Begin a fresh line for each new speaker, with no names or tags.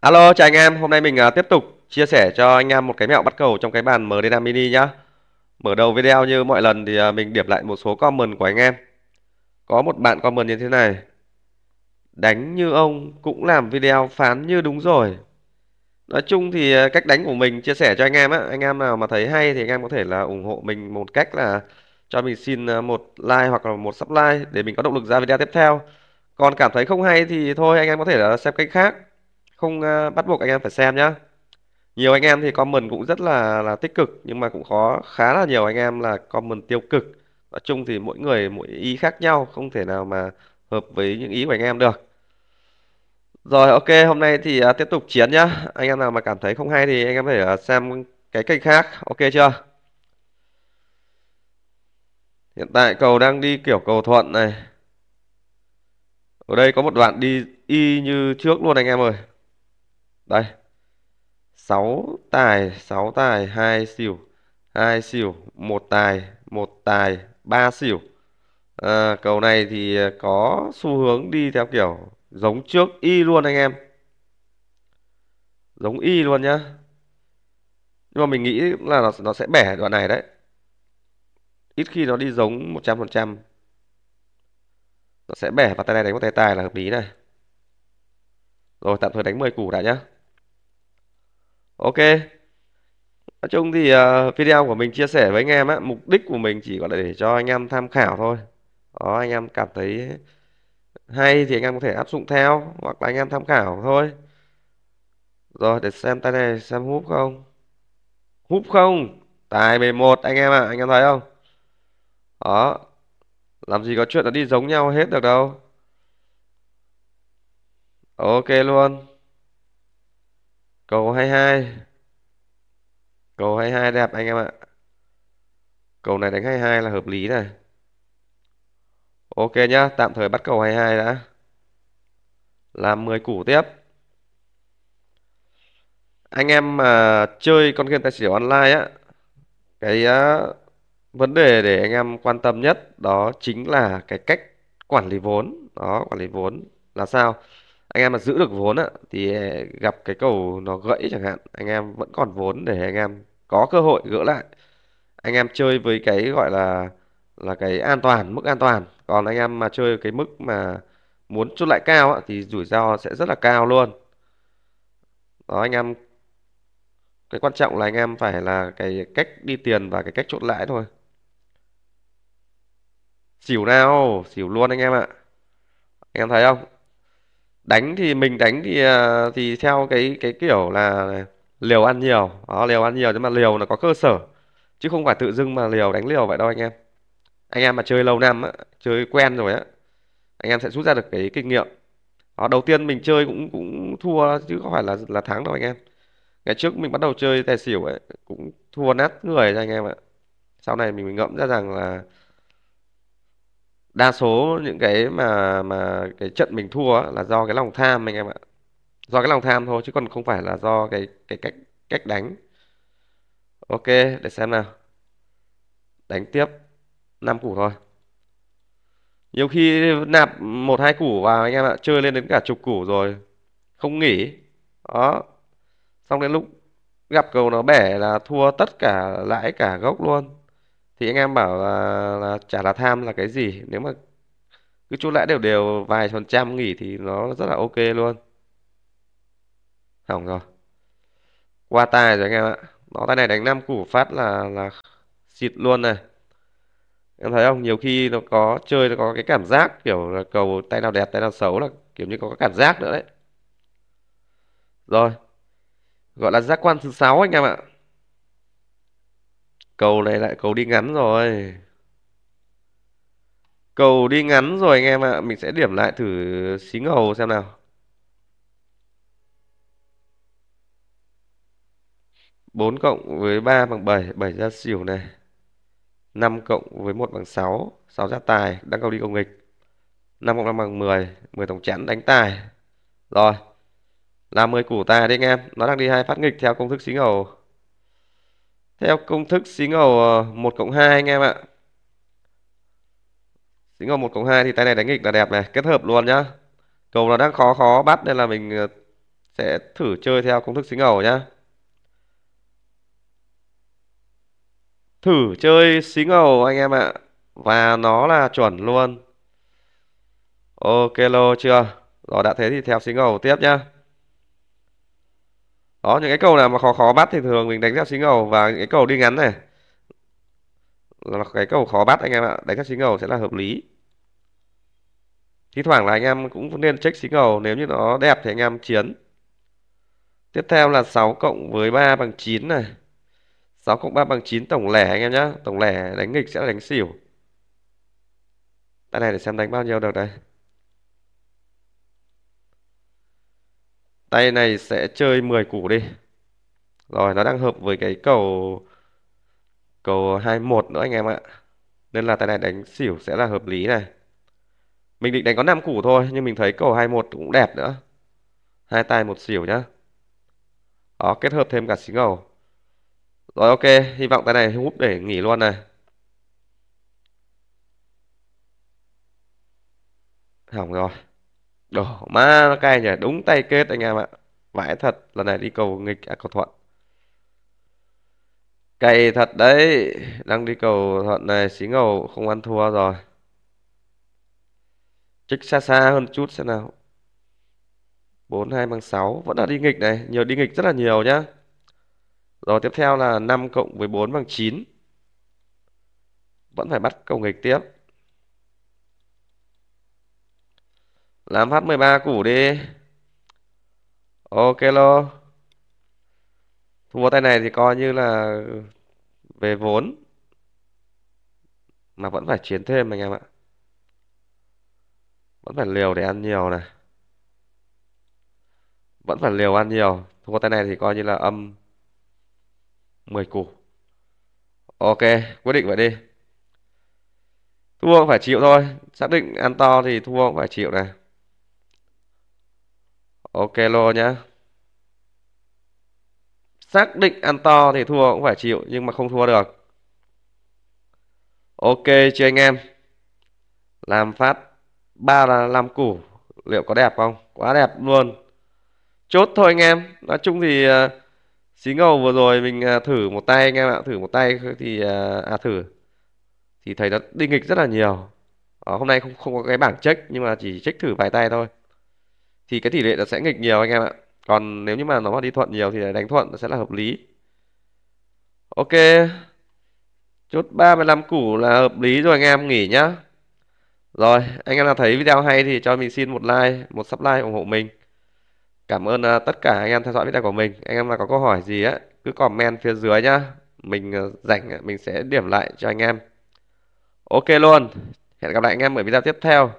Alo, chào anh em. Hôm nay mình à, tiếp tục chia sẻ cho anh em một cái mẹo bắt cầu trong cái bàn MDNA Mini nhá. Mở đầu video như mọi lần thì à, mình điểm lại một số comment của anh em. Có một bạn comment như thế này. Đánh như ông cũng làm video phán như đúng rồi. Nói chung thì à, cách đánh của mình chia sẻ cho anh em á, anh em nào mà thấy hay thì anh em có thể là ủng hộ mình một cách là cho mình xin một like hoặc là một subscribe để mình có động lực ra video tiếp theo. Còn cảm thấy không hay thì thôi anh em có thể là xem cách khác không uh, bắt buộc anh em phải xem nhá. Nhiều anh em thì comment cũng rất là là tích cực nhưng mà cũng có khá là nhiều anh em là comment tiêu cực. Nói chung thì mỗi người mỗi ý khác nhau không thể nào mà hợp với những ý của anh em được. Rồi ok hôm nay thì uh, tiếp tục chiến nhá. Anh em nào mà cảm thấy không hay thì anh em phải uh, xem cái kênh khác. Ok chưa? Hiện tại cầu đang đi kiểu cầu thuận này. Ở đây có một đoạn đi y như trước luôn anh em ơi đây. 6 tài 6 tài 2 xỉu 2 xỉu 1 tài 1 tài 3 xỉu. À, cầu này thì có xu hướng đi theo kiểu giống trước y luôn anh em. Giống y luôn nhá. Nhưng mà mình nghĩ là nó, nó sẽ bẻ đoạn này đấy. Ít khi nó đi giống 100% nó sẽ bẻ và tay này đánh một tay tài là hợp lý này. Rồi tạm thời đánh 10 củ đã nhá ok. Nói chung thì uh, video của mình chia sẻ với anh em á mục đích của mình chỉ gọi là để cho anh em tham khảo thôi. Đó anh em cảm thấy hay thì anh em có thể áp dụng theo hoặc là anh em tham khảo thôi. Rồi để xem tay này xem húp không? Húp không? Tài 11 anh em ạ à, anh em thấy không? Đó. Làm gì có chuyện nó đi giống nhau hết được đâu. Ok luôn cầu 22 cầu 22 đẹp anh em ạ. Cầu này đánh 22 là hợp lý này. Ok nhá tạm thời bắt cầu 22 đã. Làm 10 củ tiếp. Anh em mà chơi con game tài xỉu online á cái uh, vấn đề để anh em quan tâm nhất đó chính là cái cách quản lý vốn. Đó quản lý vốn là sao? Anh em mà giữ được vốn á thì ờ, gặp cái cầu nó gãy chẳng hạn anh em vẫn còn vốn để anh em có cơ hội gỡ lại. Anh em chơi với cái gọi là là cái an toàn mức an toàn. Còn anh em mà chơi cái mức mà muốn chốt lại cao á, thì rủi ro sẽ rất là cao luôn. Đó anh em cái quan trọng là anh em phải là cái cách đi tiền và cái cách chốt lãi thôi. Xỉu nào xỉu luôn anh em ạ. Anh em thấy không? Đánh thì mình đánh thì à, thì theo cái cái kiểu là liều ăn nhiều. Đó liều ăn nhiều nhưng mà liều nó có cơ sở chứ không phải tự dưng mà liều đánh liều vậy đâu anh em. Anh em mà chơi lâu năm á chơi quen rồi á anh em sẽ rút ra được cái kinh nghiệm. Đó, đầu tiên mình chơi cũng cũng thua chứ không phải là là thắng đâu anh em. Ngày trước mình bắt đầu chơi tài xỉu ấy cũng thua nát người cho anh em ạ. Sau này mình, mình ngẫm ra rằng là đa số những cái mà mà cái trận mình thua là do cái lòng tham anh em ạ. Do cái lòng tham thôi chứ còn không phải là do cái cái cách cách đánh. Ok, để xem nào. Đánh tiếp. 5 củ thôi. Nhiều khi nạp một, hai củ vào anh em ạ, chơi lên đến cả chục củ rồi. Không nghỉ. Đó. Xong đến lúc gặp cầu nó bẻ là thua tất cả, lãi cả gốc luôn thì anh em bảo là, là chả là tham là cái gì. Nếu mà cứ chốt lãi đều đều vài phần trăm nghỉ thì nó rất là ok luôn. Hỏng rồi. Qua tài rồi anh em ạ. Nó tay này đánh 5 củ phát là là xịt luôn này. Em thấy không? Nhiều khi nó có chơi nó có cái cảm giác kiểu là cầu tay nào đẹp tay nào xấu là kiểu như có cái cảm giác nữa đấy. Rồi. Gọi là giác quan thứ sáu anh em ạ cầu này lại cầu đi ngắn rồi. Cầu đi ngắn rồi anh em ạ. Mình sẽ điểm lại thử xí ngầu xem nào. Bốn cộng với ba bằng bảy. Bảy ra xỉu này. Năm cộng với một bằng sáu. Sáu ra tài. Đang cầu đi cầu nghịch. Năm cộng năm bằng mười. Mười tổng chẵn đánh tài. Rồi. Làm mười củ tài đi anh em. Nó đang đi hai phát nghịch theo công thức xí ngầu theo công thức xí ngầu ờ, 1 cộng 2 anh em ạ. Xí ngầu 1 cộng 2 thì tay này đánh nghịch là đẹp này, kết hợp luôn nhá. Cầu nó đang khó khó bắt nên là mình ờ, sẽ thử chơi theo công thức xí ngầu nhá. Thử chơi xí ngầu anh em ạ, và nó là chuẩn luôn. Ok, lô chưa? Rồi, đã thế thì theo xí ngầu tiếp nhá đó, những cái cầu nào mà khó khó bắt thì thường mình đánh theo xí ngầu và những cái cầu đi ngắn này. Là cái cầu khó bắt anh em ạ, đánh theo xí ngầu sẽ là hợp lý. Thi thoảng là anh em cũng nên check xí ngầu nếu như nó đẹp thì anh em chiến. Tiếp theo là 6 cộng với 3 bằng 9 này. 6 cộng 3 bằng 9 tổng lẻ anh em nhá. Tổng lẻ đánh nghịch sẽ là đánh xỉu. Tay này để xem đánh bao nhiêu được đây. Tay này sẽ chơi 10 củ đi. Rồi, nó đang hợp với cái cầu cầu 21 nữa anh em ạ. Nên là tay này đánh xỉu sẽ là hợp lý này. Mình định đánh có 5 củ thôi, nhưng mình thấy cầu 21 cũng đẹp nữa. Hai tay một xỉu nhá. Đó, kết hợp thêm cả xí ngầu. Rồi, ok, hy vọng tay này hút để nghỉ luôn này. Hỏng rồi đồ ma nó cay nhỉ? Đúng tay kết anh em ạ. Vãi thật, lần này đi cầu nghịch à cầu thuận. Cay thật đấy. Đang đi cầu thuận này, xí ngầu, không ăn thua rồi. Trích xa xa hơn chút xem nào. Bốn hai bằng sáu, vẫn là đi nghịch này. Nhiều đi nghịch rất là nhiều nhá. Rồi tiếp theo là 5 cộng với 4 bằng 9 vẫn phải bắt cầu nghịch tiếp. Làm phát 13 củ đi. Ok lô thua tay này thì coi như là về vốn. Mà vẫn phải chiến thêm anh em ạ. Vẫn phải liều để ăn nhiều này. Vẫn phải liều ăn nhiều. Thua tay này thì coi như là âm 10 củ. Ok, quyết định vậy đi. Thua cũng phải chịu thôi. Xác định ăn to thì thua cũng phải chịu này ok lô nhá. Xác định ăn to thì thua cũng phải chịu nhưng mà không thua được. Ok chưa anh em. Làm phát ba là làm củ. Liệu có đẹp không? Quá đẹp luôn. Chốt thôi anh em. Nói chung thì uh, xí ngầu vừa rồi mình uh, thử một tay anh em ạ. Thử một tay thì uh, à thử. Thì thấy nó đi nghịch rất là nhiều. Ở hôm nay không không có cái bảng check nhưng mà chỉ check thử vài tay thôi thì cái tỷ lệ nó sẽ nghịch nhiều anh em ạ. Còn nếu như mà nó mà đi thuận nhiều thì đánh thuận nó sẽ là hợp lý. Ok. Chốt 35 củ là hợp lý rồi anh em, nghỉ nhá. Rồi, anh em nào thấy video hay thì cho mình xin một like, một subscribe ủng hộ mình. Cảm ơn à, tất cả anh em theo dõi video của mình. Anh em nào có câu hỏi gì á, cứ comment phía dưới nhá. Mình à, rảnh mình sẽ điểm lại cho anh em. Ok luôn. Hẹn gặp lại anh em ở video tiếp theo.